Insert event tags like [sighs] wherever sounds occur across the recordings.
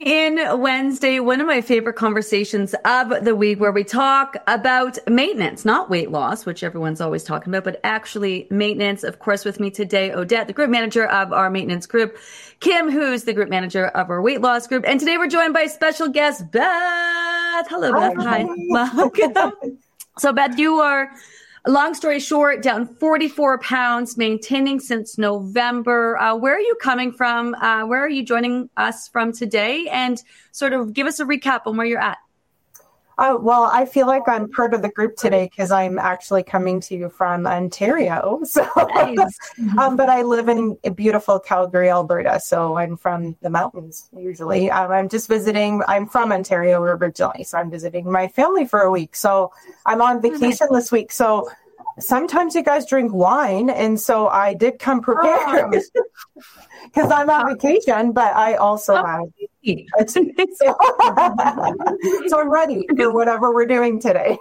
In Wednesday, one of my favorite conversations of the week where we talk about maintenance, not weight loss, which everyone's always talking about, but actually maintenance. Of course, with me today, Odette, the group manager of our maintenance group, Kim, who's the group manager of our weight loss group. And today we're joined by special guest, Beth. Hello, Beth. Hi. Welcome. [laughs] so, Beth, you are long story short, down 44 pounds, maintaining since November. Uh, where are you coming from? Uh, where are you joining us from today? And sort of give us a recap on where you're at. Oh, well, I feel like I'm part of the group today because I'm actually coming to you from Ontario. [laughs] So, nice. um, but I live in beautiful Calgary, Alberta. So I'm from the mountains usually. Um, I'm just visiting. I'm from Ontario originally. So I'm visiting my family for a week. So I'm on vacation this week. So sometimes you guys drink wine. And so I did come oh. prepared. [laughs] Oh. because I'm on vacation, but I also oh, have. [laughs] [laughs] so I'm ready for whatever we're doing today.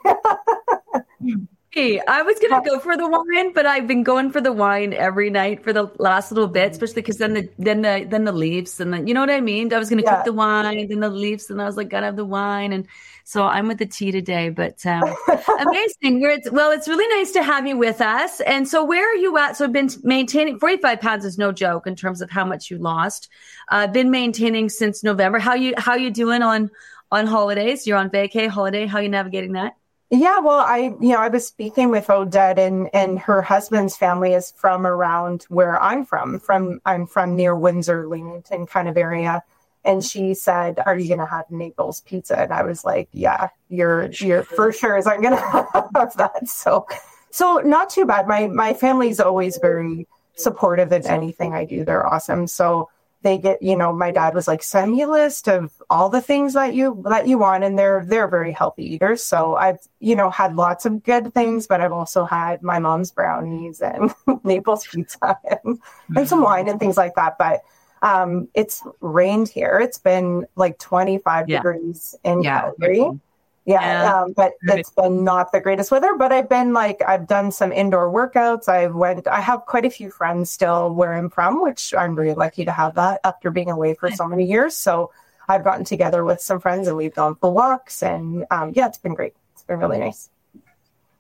Hey, I was gonna go for the wine, but I've been going for the wine every night for the last little bit, especially because then the then the then the leaves and then you know what I mean. I was gonna yeah. cook the wine, then the leaves, and I was like, gotta have the wine, and so I'm with the tea today. But um, [laughs] amazing. We're, well, it's really nice to have you with us. And so, where are you at? So, I've been maintaining 45 pounds is no joke in terms of how much you lost. Uh, been maintaining since November. How you how you doing on on holidays? You're on vacay holiday. How you navigating that? Yeah, well, I you know I was speaking with Odette, and and her husband's family is from around where I'm from. From I'm from near Windsor, Leamington kind of area, and she said, "Are you going to have Naples pizza?" And I was like, "Yeah, you're you're for sure is I'm going [laughs] to have that." So, so not too bad. My my family's always very supportive in anything I do. They're awesome. So they get you know my dad was like send me a list of all the things that you that you want and they're they're very healthy eaters. So i've you know had lots of good things but i've also had my mom's brownies and [laughs] naples pizza and, and some wine and things like that. But um it's rained here. It's been like 25 yeah. degrees in yeah. calgary yeah, yeah. Um, but it's been not the greatest weather. But I've been like I've done some indoor workouts. I've went. I have quite a few friends still where I'm from, which I'm really lucky to have that after being away for so many years. So I've gotten together with some friends and we've gone for walks, and um, yeah, it's been great. It's been really nice.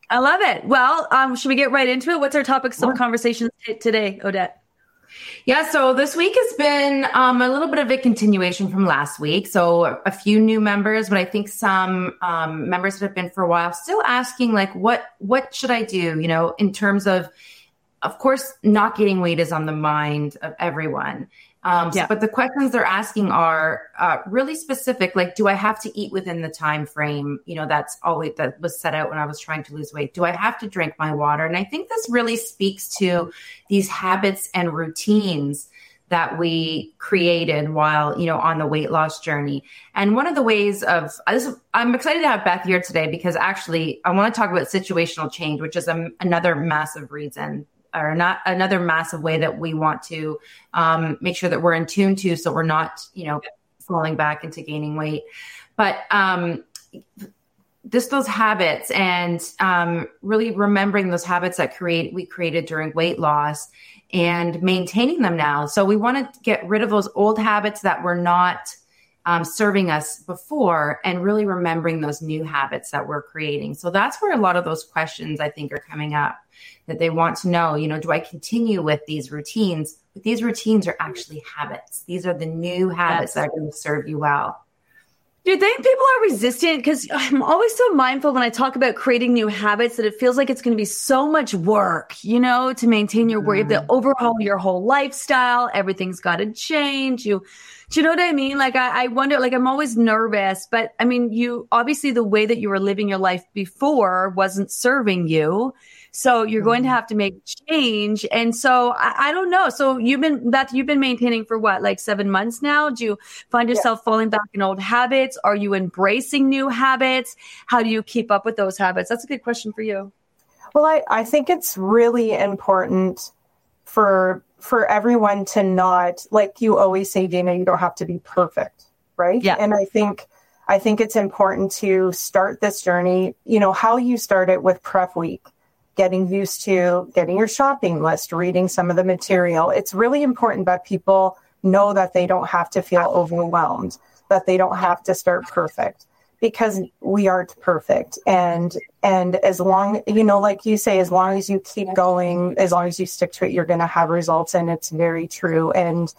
I love it. Well, um, should we get right into it? What's our topics of conversation today, Odette? Yeah, so this week has been um, a little bit of a continuation from last week. So a few new members, but I think some um, members that have been for a while still asking like, what what should I do? You know, in terms of, of course, not getting weight is on the mind of everyone. Um, yeah. so, but the questions they're asking are uh, really specific. Like, do I have to eat within the time frame? You know, that's always that was set out when I was trying to lose weight. Do I have to drink my water? And I think this really speaks to these habits and routines that we created while you know on the weight loss journey. And one of the ways of this, I'm excited to have Beth here today because actually I want to talk about situational change, which is a, another massive reason or not another massive way that we want to um, make sure that we're in tune to so we're not you know falling back into gaining weight. But um, just those habits and um, really remembering those habits that create we created during weight loss and maintaining them now. So we want to get rid of those old habits that were not um, serving us before and really remembering those new habits that we're creating so that's where a lot of those questions i think are coming up that they want to know, you know, do I continue with these routines? But these routines are actually habits. These are the new habits that are going to serve you well. Do you think people are resistant? Because I'm always so mindful when I talk about creating new habits that it feels like it's going to be so much work, you know, to maintain your work. You have to mm-hmm. overhaul your whole lifestyle. Everything's got to change. You, do you know what I mean? Like, I, I wonder, like, I'm always nervous, but I mean, you obviously the way that you were living your life before wasn't serving you. So you're going to mm-hmm. have to make change. And so I, I, don't know. So you've been that you've been maintaining for what, like seven months now? Do you find yourself yeah. falling back in old habits? Are you embracing new habits? How do you keep up with those habits? That's a good question for you. Well, I, I think it's really important for for everyone to not like you always say, Gina, you don't have to be perfect, right? Yeah. And I think I think it's important to start this journey, you know, how you start it with prep week, getting used to getting your shopping list, reading some of the material. It's really important that people know that they don't have to feel overwhelmed, that they don't have to start perfect because we aren't perfect. And and as long you know like you say as long as you keep going as long as you stick to it you're going to have results and it's very true. And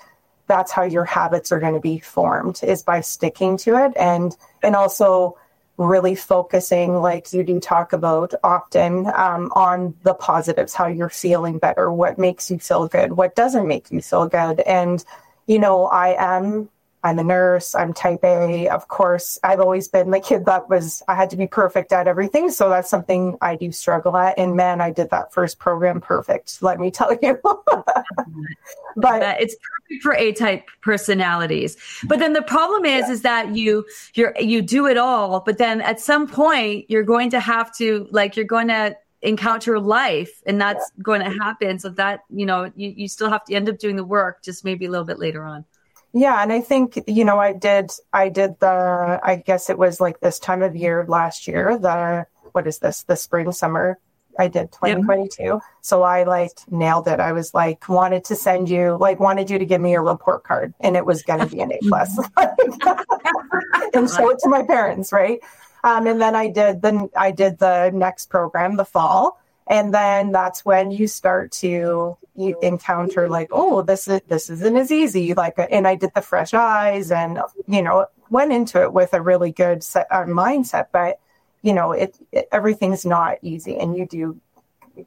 that's how your habits are going to be formed is by sticking to it. And and also really focusing like you do talk about often um, on the positives how you're feeling better what makes you feel good what doesn't make you feel good. And you know i am I'm a nurse. I'm type A. Of course, I've always been the kid that was, I had to be perfect at everything. So that's something I do struggle at. And man, I did that first program perfect. Let me [laughs] tell you. but it's perfect for A type personalities. But then the problem is, yeah. is that you, you're, you do it all. But then at some point you're going to have to, like, you're going to, encounter life and that's yeah. going to happen so that you know you, you still have to end up doing the work just maybe a little bit later on yeah, and I think you know I did I did the I guess it was like this time of year last year the what is this the spring summer I did 2022 yep. so I like nailed it. I was like wanted to send you like wanted you to give me a report card and it was going to be an A [laughs] plus. [laughs] And show it to my parents right? Um, and then I did the I did the next program the fall and then that's when you start to you encounter like oh this is this isn't as easy. Like and i did the fresh eyes and you know went into it with a really good set, uh, mindset but you know it, it everything's not easy. And you do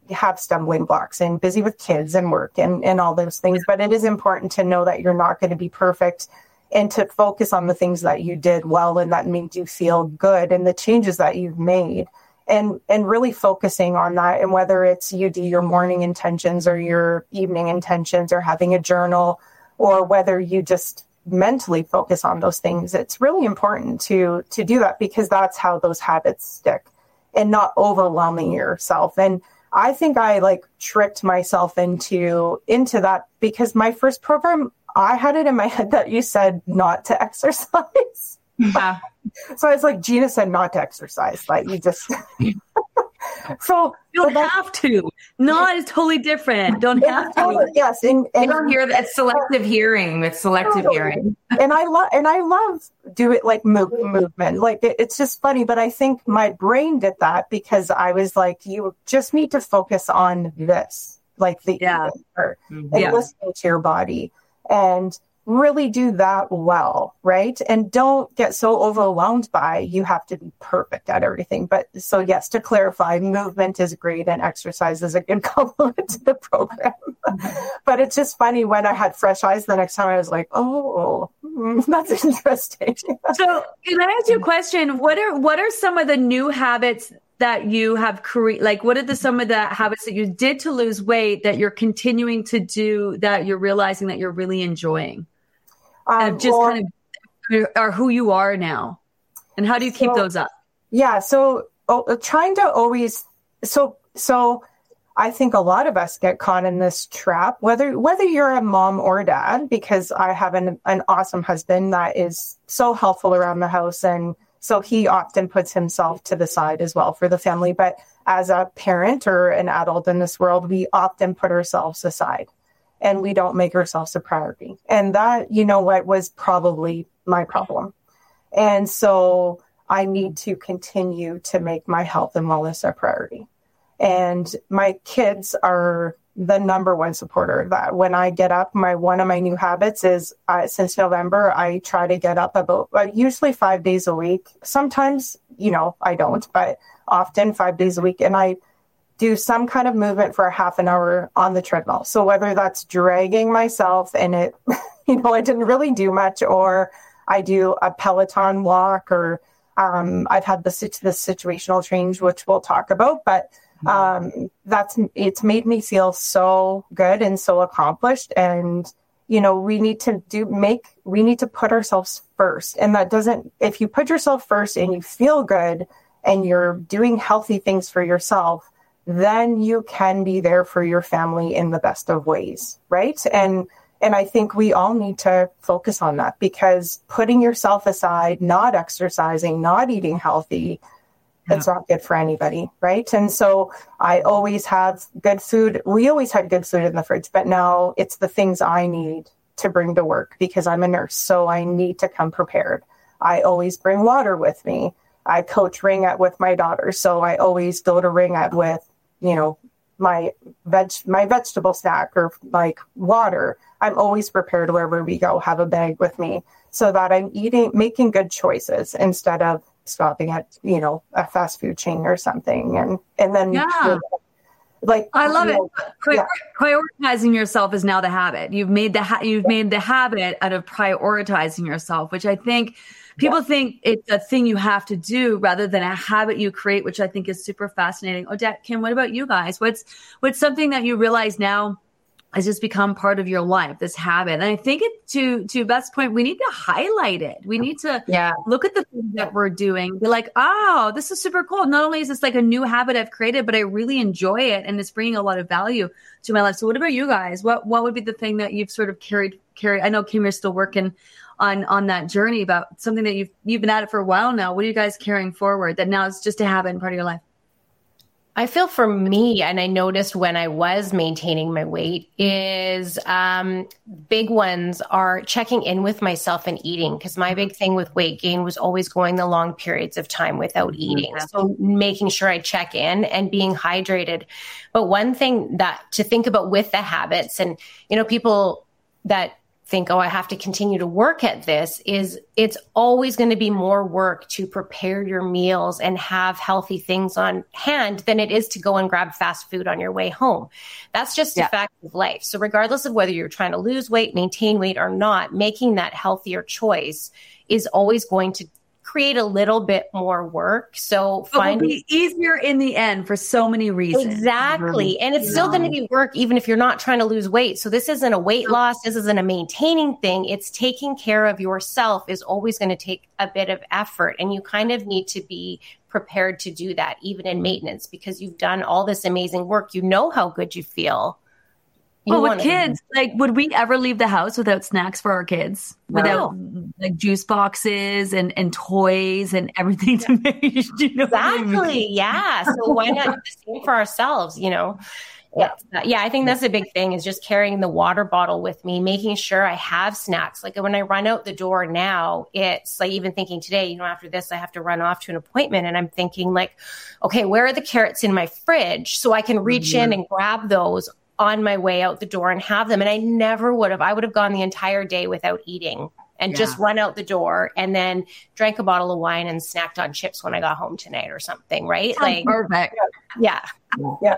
have stumbling blocks and busy with kids and work and, and all those things. But it is important to know that you're not going to be perfect and to focus on the things that you did well and that made you feel good and the changes that you've made and and really focusing on that and whether it's you do your morning intentions or your evening intentions or having a journal or whether you just mentally focus on those things it's really important to to do that because that's how those habits stick and not overwhelming yourself. And i think i like tricked myself into into that because my first program i had it in my head that you said not to [laughs] exercise yeah. [laughs] so it's like Gina said not to exercise. Like you just [laughs] so you don't so have to. Not is totally different. Don't have to. Yes, and, and you don't hear that selective hearing. It's selective hearing. and I love and I love do it like move, movement. Like it, it's just funny, but I think my brain did that because I was like, you just need to focus on this, like the yeah, part, and yeah. listening to your body and really do that well, right? And don't get so overwhelmed by you have to be perfect at everything. But so, yes, to clarify, movement is great and exercise is a good [laughs] complement to the program. Mm-hmm. but it's just funny when I had fresh eyes the next time, I was like, oh, mm, [laughs] that's interesting. so, can I ask you a question? What are what are some of the new habits that you have created like what are the some of the habits that you did to lose weight that you're continuing to do that you're realizing that you're really enjoying um, just well, kind of are who you are now. And how do you so, keep those up? yeah so oh, trying to always so so i think a lot of us get caught in this trap whether whether you're a mom or dad because i have an, an awesome husband that is so helpful around the house and so he often puts himself to the side as well for the family. But as a parent or an adult in this world we often put ourselves aside and we don't make ourselves a priority. And that, you know what, was probably my problem. And so I need to continue to make my health and wellness a priority. And my kids are the number one supporter of that. When I get up, my one of my new habits is uh, since November, I try to get up about uh, usually five days a week. Sometimes, you know, I don't, but often five days a week. And I do some kind of movement for a half an hour on the treadmill. So whether that's dragging myself and it, [laughs] you know, I didn't really do much, or I do a Peloton walk, or um, I've had the, the situational change, which we'll talk about. But um, that's it's made me feel so good and so accomplished and you know we need to do make we need to put ourselves first and that doesn't if you put yourself first and you feel good and you're doing healthy things for yourself then you can be there for your family in the best of ways right and and i think we all need to focus on that because putting yourself aside not exercising not eating healthy it's not good for anybody, right? And so I always have good food. We always had good food in the fridge, but now it's the things I need to bring to work because I'm a nurse. So I need to come prepared. I always bring water with me. I coach ring ringette with my daughter. So I always go to ringette with, you know, my veg my vegetable snack or like water. I'm always prepared wherever we go, have a bag with me so that I'm eating making good choices instead of stopping at you know a fast food chain or something and and then yeah. like I love it. Pri- yeah. Prioritizing yourself is now the habit. You've made the ha- you've made the habit out of prioritizing yourself, which I think people yeah. think it's a thing you have to do rather than a habit you create, which I think is super fascinating. Odette, Kim, what about you guys? What's what's something that you realize now has just become part of your life, this habit. And I think it to to Beth's point, we need to highlight it. We need to yeah. look at the things that we're doing. Be like, oh, this is super cool. Not only is this like a new habit I've created, but I really enjoy it and it's bringing a lot of value to my life. So what about you guys? What what would be the thing that you've sort of carried carry? I know Kim, you're still working on on that journey about something that you've you've been at it for a while now. What are you guys carrying forward that now is just a habit and part of your life? I feel for me, and I noticed when I was maintaining my weight, is um, big ones are checking in with myself and eating. Because my big thing with weight gain was always going the long periods of time without eating. Mm-hmm. So making sure I check in and being hydrated. But one thing that to think about with the habits, and you know, people that think, oh, I have to continue to work at this is it's always going to be more work to prepare your meals and have healthy things on hand than it is to go and grab fast food on your way home. That's just yeah. a fact of life. So regardless of whether you're trying to lose weight, maintain weight or not, making that healthier choice is always going to create a little bit more work. So find be easier in the end for so many reasons. Exactly. And it's yeah. still going to be work even if you're not trying to lose weight. So this isn't a weight loss. This isn't a maintaining thing. It's taking care of yourself is always going to take a bit of effort. And you kind of need to be prepared to do that even in mm. maintenance because you've done all this amazing work. You know how good you feel well, with kids, like, would we ever leave the house without snacks for our kids? No. Without like juice boxes and, and toys and everything to [laughs] make you know exactly, I mean? yeah. So why not do the same for ourselves? You know, yeah, yeah. I think that's a big thing is just carrying the water bottle with me, making sure I have snacks. Like when I run out the door now, it's like even thinking today, you know, after this, I have to run off to an appointment, and I'm thinking like, okay, where are the carrots in my fridge so I can reach mm-hmm. in and grab those on my way out the door and have them. And I never would have, I would have gone the entire day without eating and yeah. just run out the door and then drank a bottle of wine and snacked on chips when I got home tonight or something, right? like perfect. Yeah. Yeah.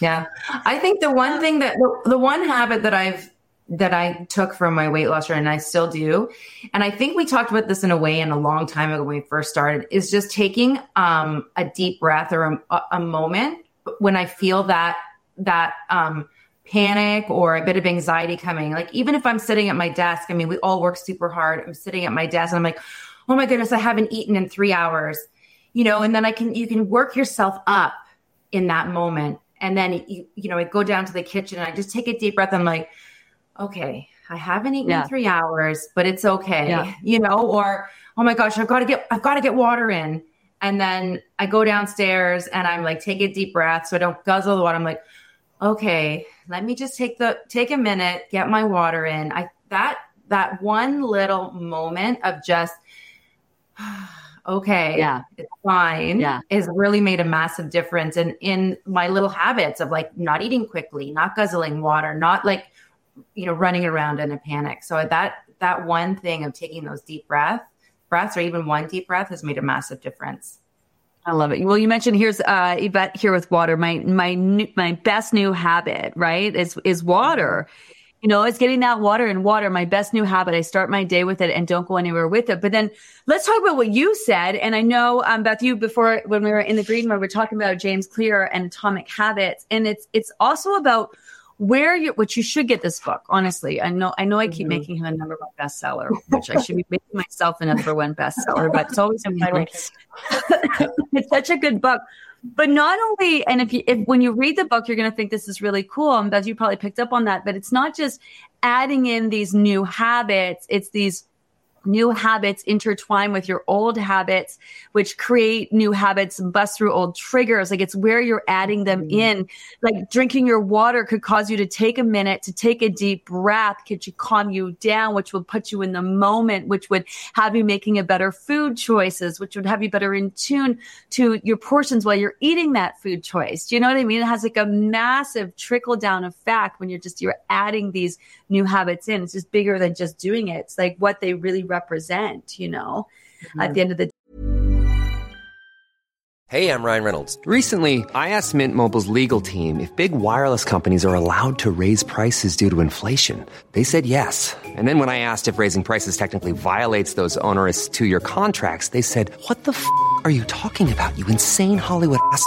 Yeah. I think the one thing that the, the one habit that I've that I took from my weight loss journey and I still do. And I think we talked about this in a way in a long time ago when we first started is just taking um, a deep breath or a, a moment when I feel that that um, panic or a bit of anxiety coming. Like even if I'm sitting at my desk, I mean, we all work super hard. I'm sitting at my desk and I'm like, oh my goodness, I haven't eaten in three hours, you know, and then I can, you can work yourself up in that moment. And then, you, you know, I go down to the kitchen and I just take a deep breath. I'm like, okay, I haven't eaten yeah. in three hours, but it's okay, yeah. [laughs] you know, or, oh my gosh, I've got to get, I've got to get water in. And then I go downstairs and I'm like, take a deep breath so I don't guzzle the water. I'm like, okay, let me just take the take a minute, get my water in. I that that one little moment of just [sighs] okay, yeah, it's fine. Yeah, has really made a massive difference in in my little habits of like not eating quickly, not guzzling water, not like you know running around in a panic. So that that one thing of taking those deep breath breaths or even one deep breath has made a massive difference. I love it. Well, you mentioned here's uh, Odette here with water. My my new, my best new habit, right, is is water. You know, it's getting that water and water, my best new habit. I start my day with it and don't go anywhere with it. But then let's talk about what you said. And I know, um, Beth, you before when we were in the green room, we are talking about James Clear and atomic habits. And it's, it's also about where you, which you should get this book, honestly. I know, I know I keep mm-hmm. making him a number one bestseller, which I should be [laughs] making myself a number one bestseller, but it's always [laughs] It's such a good book. But not only, and if you, if when you read the book, you're going to think this is really cool. And as you probably picked up on that, but it's not just adding in these new habits. It's these new habits intertwine with your old habits, which create new habits and bust through old triggers. Like it's where you're adding them mm-hmm. in. Like drinking your water could cause you to take a minute to take a deep breath, could you calm you down, which would put you in the moment, which would have you making a better food choices, which would have you better in tune to your portions while you're eating that food choice. Do you know what I mean? It has like a massive trickle down effect when you're just, you're adding these new habits in. It's just bigger than just doing it. It's like what they really represent, you know, mm-hmm. at the end of the day. Hey, I'm Ryan Reynolds. Recently, I asked Mint Mobile's legal team if big wireless companies are allowed to raise prices due to inflation. They said yes. And then when I asked if raising prices technically violates those onerous two year contracts, they said, What the f are you talking about, you insane Hollywood ass?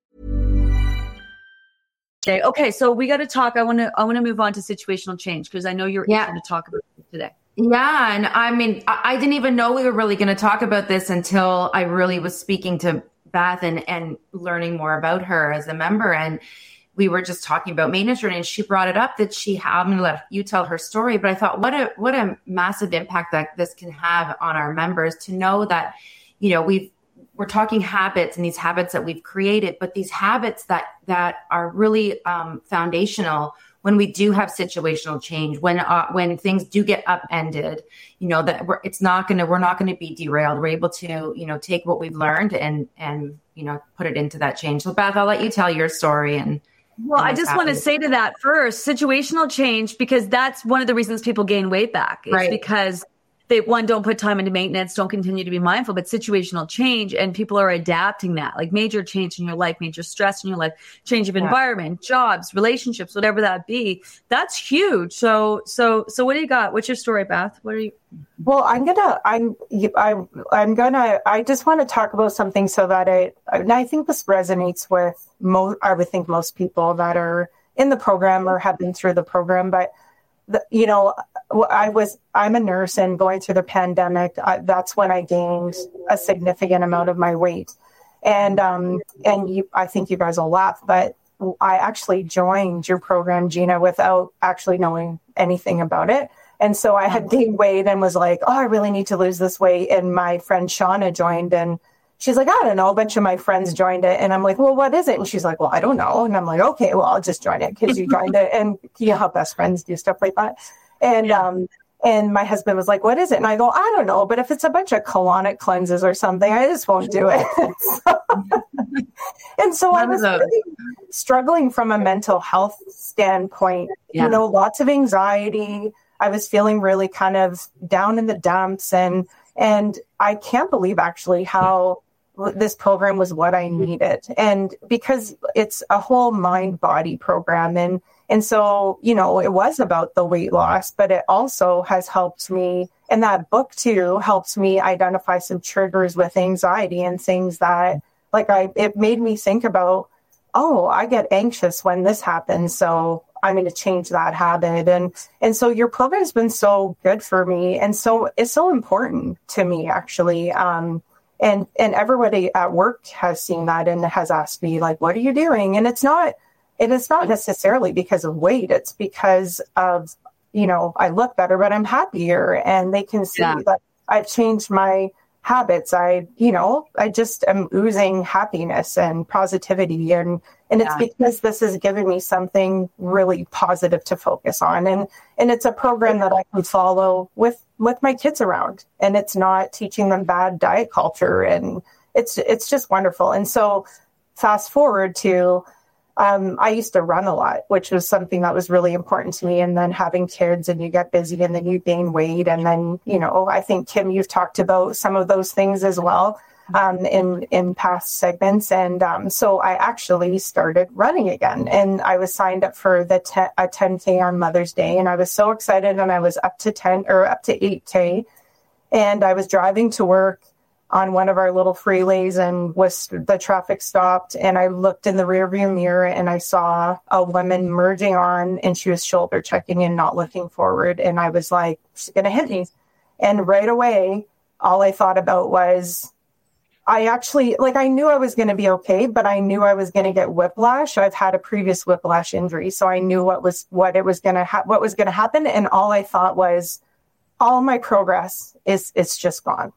Okay. Okay. So we got to talk. I want to. I want to move on to situational change because I know you're yeah. eager to talk about it today. Yeah, and I mean, I, I didn't even know we were really going to talk about this until I really was speaking to Beth and and learning more about her as a member. And we were just talking about maintenance journey, and she brought it up that she had. I'm going to let you tell her story, but I thought what a what a massive impact that this can have on our members to know that you know we've we're talking habits and these habits that we've created, but these habits that that are really um, foundational when we do have situational change, when uh, when things do get upended, you know that we're, it's not gonna we're not gonna be derailed. We're able to you know take what we've learned and and you know put it into that change. So Beth, I'll let you tell your story and. Well, I just want to say to that first, situational change, because that's one of the reasons people gain weight back. Is right. because they one don't put time into maintenance, don't continue to be mindful, but situational change and people are adapting that. Like major change in your life, major stress in your life, change of yeah. environment, jobs, relationships, whatever that be. That's huge. So so so what do you got? What's your story, Beth? What are you well, I'm gonna, I'm, I'm, I'm gonna, I just want to talk about something so that I, and I think this resonates with most, I would think most people that are in the program or have been through the program, but the, you know, I was I'm a nurse and going through the pandemic, I, that's when I gained a significant amount of my weight, and um and you I think you guys will laugh, but I actually joined your program, Gina, without actually knowing anything about it. And so I had gained weight and was like, oh, I really need to lose this weight. And my friend Shauna joined and she's like, I don't know. A bunch of my friends joined it. And I'm like, well, what is it? And she's like, well, I don't know. And I'm like, okay, well, I'll just join it because you joined it. And you know how best friends do stuff like that. And, yeah. um, and my husband was like, what is it? And I go, I don't know, but if it's a bunch of colonic cleanses or something, I just won't do it. [laughs] and so None I was really struggling from a mental health standpoint, yeah. you know, lots of anxiety. I was feeling really kind of down in the dumps and, and I can't believe actually how this program was what I needed. And because it's a whole mind body program and and so, you know, it was about the weight loss, but it also has helped me and that book too helps me identify some triggers with anxiety and things that like I it made me think about, oh, I get anxious when this happens. So I'm going to change that habit. And, and so your program's been so good for me. And so it's so important to me actually. Um, and, and everybody at work has seen that and has asked me like, what are you doing? And it's not, it is not necessarily because of weight. It's because of, you know, I look better, but I'm happier and they can see yeah. that I've changed my habits. I, you know, I just am oozing happiness and positivity and, And it's because this has given me something really positive to focus on. And and it's a program that I can follow with with my kids around. And it's not teaching them bad diet culture and it's it's just wonderful. And so fast forward to um, I used to run a lot, which was something that was really important to me. And then having kids and you get busy and then you gain weight. And then, you know, I think, Kim, you've talked about some of those things as well um, in, in past segments. And um, so I actually started running again. And I was signed up for the te- a 10K on Mother's Day. And I was so excited. And I was up to 10 or up to 8K. And I was driving to work on one of our little freeways and was the traffic stopped and I looked in the rearview mirror and I saw a woman merging on and she was shoulder checking and not looking forward. And I was like she's going to hit me. And right away all I thought about was I actually like I knew I was going to be okay but I knew I was going to get whiplash. I've had a previous whiplash injury so I knew what was what it was going to ha- what was going to happen. And all I thought was all my progress is it's just gone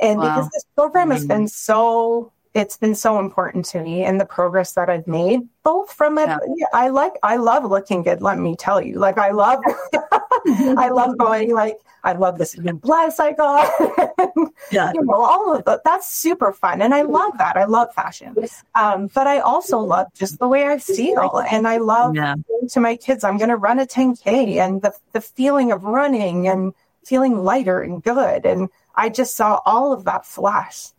and wow. because this program has been so it's been so important to me and the progress that I've made, both from it. Yeah. I like, I love looking good. Let me tell you, like, I love, [laughs] I love going, like, I love this new blouse I got. yeah. You know, all of that. That's super fun. And I love that. I love fashion. Um, but I also love just the way I feel. And I love yeah. to my kids, I'm going to run a 10K and the, the feeling of running and feeling lighter and good. And, I just saw all of that flash.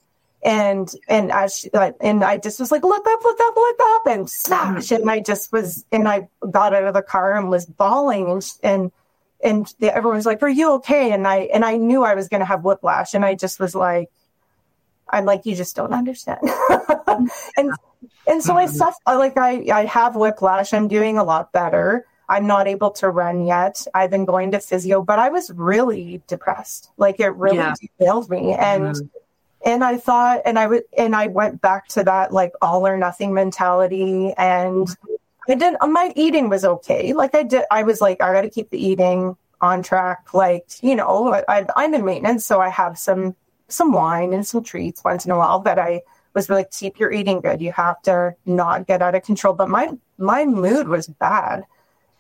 And and as and I just was like, look up, look up, look up, and smash. Mm. And I just was, and I got out of the car and was bawling, and and and the, everyone was like, "Are you okay?" And I and I knew I was going to have whiplash, and I just was like, "I'm like, you just don't understand." [laughs] and and so I mm-hmm. suffer, like I I have whiplash. I'm doing a lot better. I'm not able to run yet. I've been going to physio, but I was really depressed. Like it really yeah. derailed me. And mm-hmm. and I thought and I would and I went back to that like all or nothing mentality and I didn't my eating was okay. Like I did I was like, I gotta keep the eating on track. Like, you know, I, I'm in maintenance, so I have some some wine and some treats once in a while, but I was like, keep your eating good. You have to not get out of control. But my my mood was bad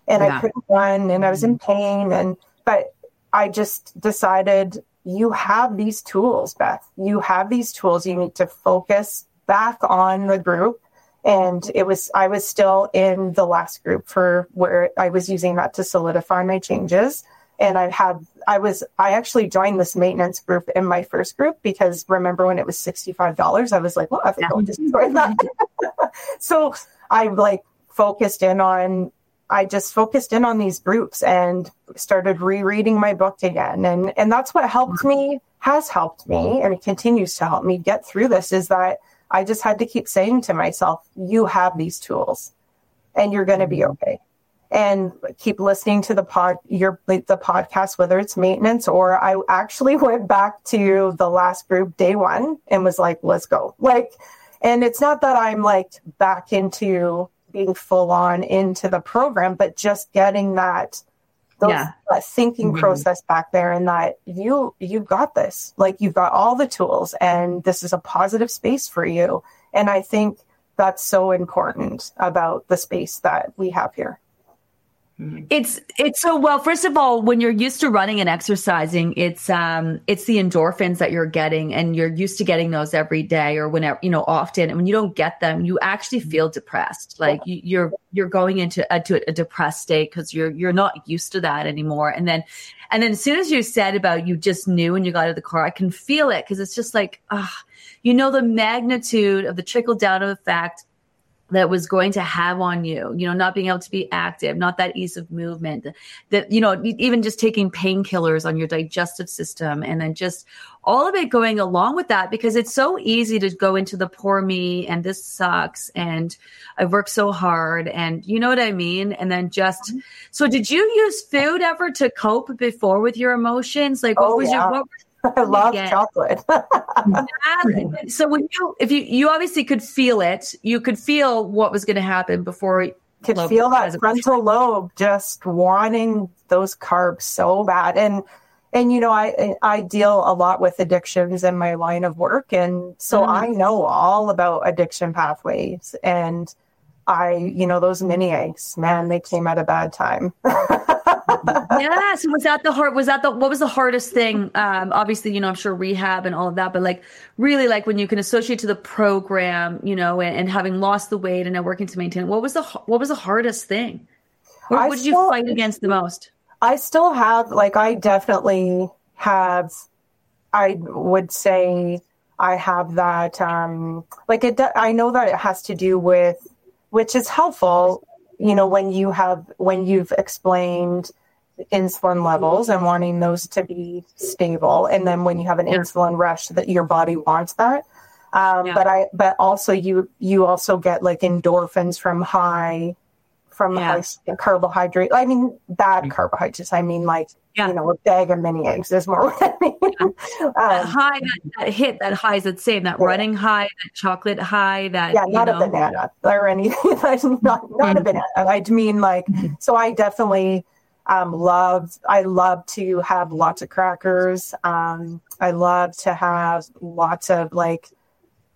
and yeah. I couldn't run and I was in mm-hmm. pain and but I just decided you have these tools, Beth. You have these tools. You need to focus back on the group. And it was, I was still in the last group for where I was using that to solidify my changes. And I had, I was, I actually joined this maintenance group in my first group because remember when it was $65, I was like, well, I think I'll just join that. [laughs] so I like focused in on I just focused in on these groups and started rereading my book again. And, and that's what helped me, has helped me, and it continues to help me get through this is that I just had to keep saying to myself, you have these tools and you're going to be mm-hmm. okay. And keep listening to the pod, your, the podcast, whether it's maintenance or I actually [laughs] went back to the last group day one and was like, let's go. Like, and it's not that I'm like back into being full on into the program, but just getting that those, yeah. that thinking mm-hmm. process back there and that you you've got this. Like you've got all the tools and this is a positive space for you. And I think that's so important about the space that we have here. Mm-hmm. It's it's so well. First of all, when you're used to running and exercising, it's um it's the endorphins that you're getting, and you're used to getting those every day or whenever you know often. And when you don't get them, you actually mm-hmm. feel depressed. Like you, you're you're going into a, to a depressed state because you're you're not used to that anymore. And then and then as soon as you said about you just knew when you got out of the car, I can feel it because it's just like ah, you know the magnitude of the trickle down of effect that was going to have on you, you know, not being able to be active, not that ease of movement, that, you know, even just taking painkillers on your digestive system and then just all of it going along with that because it's so easy to go into the poor me and this sucks and I've worked so hard and you know what I mean? And then just, mm-hmm. so did you use food ever to cope before with your emotions? Like what oh, was yeah. your, what I love chocolate. [laughs] so when you, if you, you obviously could feel it, you could feel what was going to happen before. Could feel that frontal lobe just wanting those carbs so bad, and and you know I I deal a lot with addictions in my line of work, and so mm. I know all about addiction pathways and I, you know, those mini eggs, man, they came at a bad time. [laughs] yes. Was that the hard, was that the, what was the hardest thing? Um, obviously, you know, I'm sure rehab and all of that, but like really like when you can associate to the program, you know, and, and having lost the weight and now working to maintain it, what was the, what was the hardest thing? What, did you fight against the most? I still have, like, I definitely have, I would say I have that, um, like it, I know that it has to do with, which is helpful, you know, when you have, when you've explained insulin levels and wanting those to be stable. And then when you have an insulin rush that your body wants that. Um, yeah. but I, but also you, you also get like endorphins from high, from yeah. high carbohydrate. I mean, bad carbohydrates. I mean, like, yeah. you know, a bag of mini eggs is more [laughs] what I mean. um, that high, that, that, hit, that high is the same, that yeah. running high, that chocolate high, that. Yeah, not know. a banana or anything. [laughs] not, not mm-hmm. a banana. I mean, like, mm-hmm. so I definitely, um, love, I love to have lots of crackers. Um, I love to have lots of like,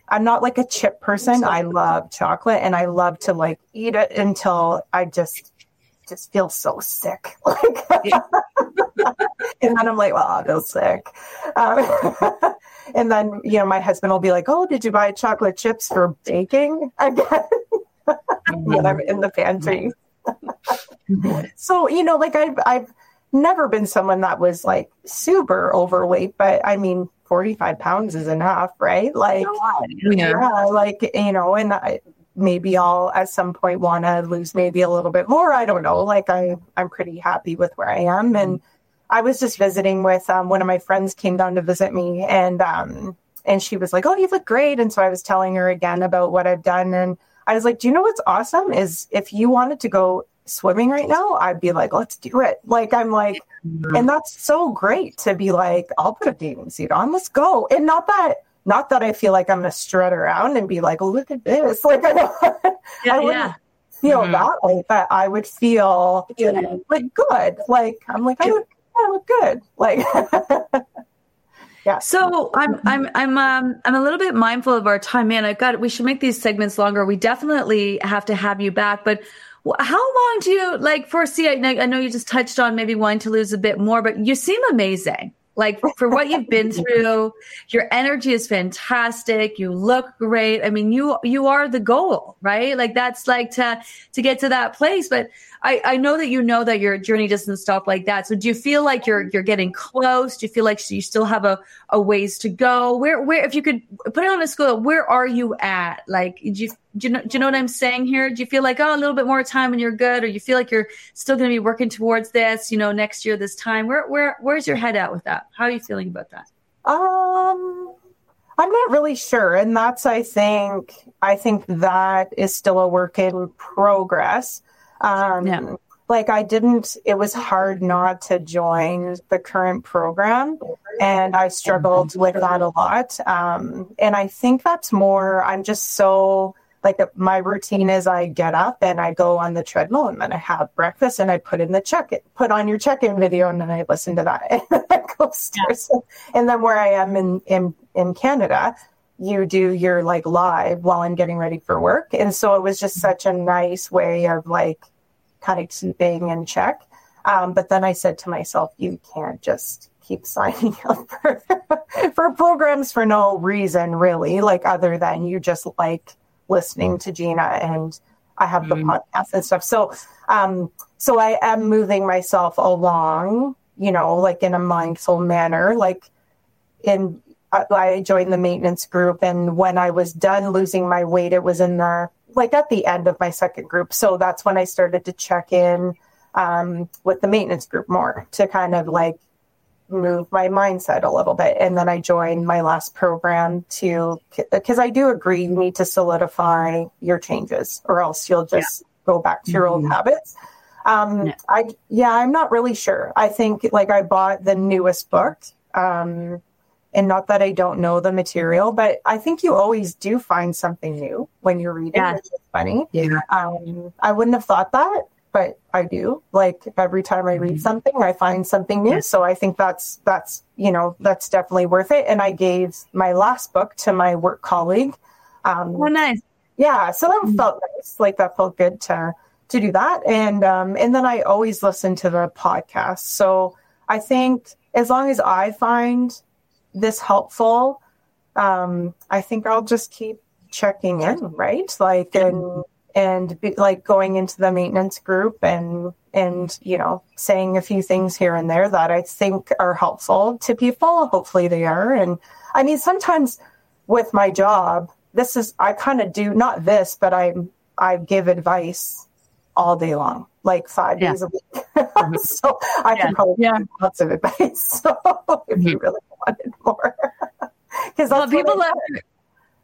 I'm not like a chip person. I love chocolate and I love to like eat it until I just just feel so sick. [laughs] Like, and then I'm like, well, I feel sick. Um, [laughs] and then you know, my husband will be like, "Oh, did you buy chocolate chips for baking again?" [laughs] when I'm in the pantry. So you know, like I've I've never been someone that was like super overweight, but I mean, 45 pounds is enough, right? Like, yeah, yeah like, you know, and I, maybe I'll at some point want to lose maybe a little bit more. I don't know. Like, I, I'm pretty happy with where I am. And I was just visiting with um, one of my friends came down to visit me and, um, and she was like, Oh, you look great. And so I was telling her again about what I've done. And I was like, Do you know what's awesome? Is if you wanted to go swimming right now, I'd be like, let's do it. Like, I'm like, mm-hmm. and that's so great to be like, I'll put a bathing suit on, let's go. And not that, not that I feel like I'm gonna strut around and be like, oh, look at this. [laughs] Like, I, yeah, I wouldn't yeah. feel mm-hmm. that way, but I would feel yeah. like good. Like, I'm like, I look, I look good. Like, [laughs] Yeah. So I'm I'm I'm um I'm a little bit mindful of our time, man. I got we should make these segments longer. We definitely have to have you back, but how long do you like foresee? I know you just touched on maybe wanting to lose a bit more, but you seem amazing. Like for what you've been [laughs] through, your energy is fantastic. You look great. I mean, you you are the goal, right? Like that's like to to get to that place. But I, I know that you know that your journey doesn't stop like that. So do you feel like you're you're getting close? Do you feel like you still have a, a ways to go? Where where if you could put it on a scale, where are you at? Like do you do you know do you know what I'm saying here? Do you feel like oh a little bit more time and you're good, or you feel like you're still going to be working towards this, you know, next year this time? Where where where's your head at with that? How are you feeling about that? Um I'm not really sure. And that's, I think, I think that is still a work in progress. Um, yeah. Like I didn't, it was hard not to join the current program. And I struggled with that a lot. Um, and I think that's more, I'm just so, like my routine is I get up and I go on the treadmill and then I have breakfast and I put in the check it, put on your check-in video and then I listen to that [laughs] and then I go upstairs. Yeah. And then where I am in, in, in Canada, you do your like live while I'm getting ready for work. And so it was just such a nice way of like kind of keeping in check. Um, but then I said to myself, you can't just keep [laughs] signing up for, for programs for no reason, really, like other than you just like listening to Gina and I have the mm-hmm. podcast and stuff. So, um, so I am moving myself along, you know, like in a mindful manner, like in, I joined the maintenance group and when I was done losing my weight, it was in the like at the end of my second group. So that's when I started to check in um, with the maintenance group more to kind of like move my mindset a little bit. And then I joined my last program to, because I do agree you need to solidify your changes or else you'll just yeah. go back to your mm-hmm. old habits. Um, yeah. I, yeah, I'm not really sure. I think like I bought the newest book. Um, and not that I don't know the material, but I think you always do find something new when you're reading, yeah. which is funny. Yeah. Um, I wouldn't have thought that, but I do. Like every time I read mm-hmm. something, I find something new. So I think that's that's you know that's definitely worth it. And I gave my last book to my work colleague. Um, oh, nice. yeah, so that felt nice. Like that felt good to to do that. And um, and then I always listen to the podcast. So I think as long as I find this helpful, um, I think I'll just keep checking in, right? Like and and be, like going into the maintenance group and and you know saying a few things here and there that I think are helpful to people. Hopefully they are. And I mean sometimes with my job, this is I kind of do not this, but I I give advice all day long, like five yeah. days a week. Mm-hmm. [laughs] so I yeah. can probably yeah. give lots of advice. [laughs] So if mm-hmm. you really more, because [laughs] well, people love.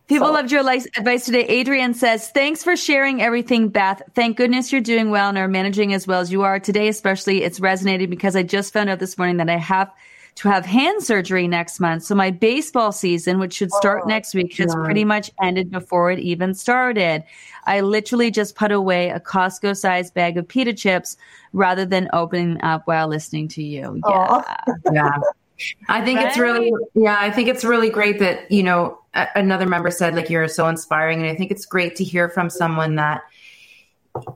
People so. loved your advice today. Adrian says, thanks for sharing everything, Beth. Thank goodness you're doing well and are managing as well as you are today, especially it's resonating because I just found out this morning that I have to have hand surgery next month. So my baseball season, which should start oh, next week, has pretty much ended before it even started. I literally just put away a Costco sized bag of pita chips rather than opening up while listening to you. Yeah. yeah. [laughs] I think right? it's really, yeah, I think it's really great that, you know, a- another member said, like, you're so inspiring. And I think it's great to hear from someone that,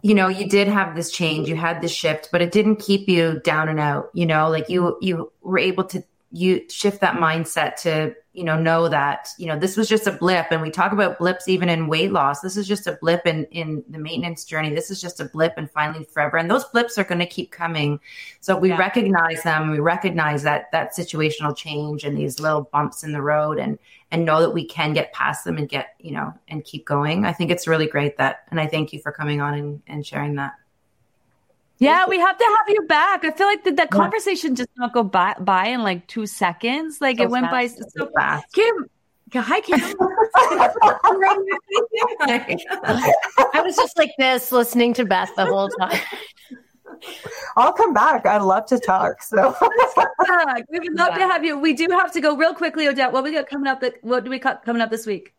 you know you did have this change you had this shift but it didn't keep you down and out you know like you you were able to you shift that mindset to you know know that you know this was just a blip. And we talk about blips even in weight loss. This is just a blip in in the maintenance journey. This is just a blip and finally forever. And those blips are going to keep coming. So we yeah. recognize them. We recognize that that situational change and these little bumps in the road and and know that we can get past them and get you know and keep going. I think it's really great that and i thank you for coming on and, and sharing that yeah, we have to have you back. I feel like the, the conversation just not go by, by in like two seconds. Like so it went by so fast. Kim, hi Kim. [laughs] I was just like this, listening to Beth the whole time. I'll come back. I'd love to talk. So [laughs] we would love to have you. We do have to go real quickly, Odette. What we got coming up? Uh, what do we got coming up this week?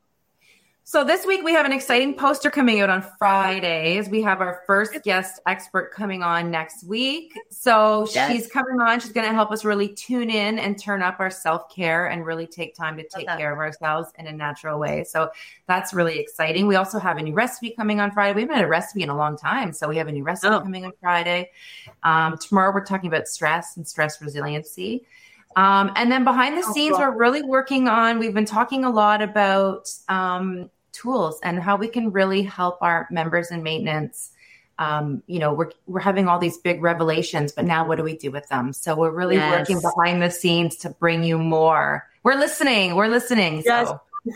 So this week we have an exciting poster coming out on Fridays. We have our first guest expert coming on next week. So yes. she's coming on. She's going to help us really tune in and turn up our self care and really take time to take care of ourselves in a natural way. So that's really exciting. We also have a new recipe coming on Friday. We haven't had a recipe in a long time, so we have a new recipe oh. coming on Friday. Um, tomorrow we're talking about stress and stress resiliency. Um, and then behind the oh, scenes, we're really working on, we've been talking a lot about um, tools and how we can really help our members in maintenance. Um, you know, we're, we're having all these big revelations, but now what do we do with them? So we're really yes. working behind the scenes to bring you more. We're listening. We're listening. Yes. So. [laughs]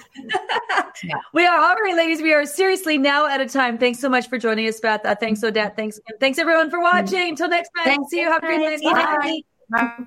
yeah. We are all right, ladies. We are seriously now at a time. Thanks so much for joining us, Beth. Uh, thanks, Odette. Thanks, thanks everyone for watching. Until next time. Thanks. See you. Have a great night. Bye. Bye.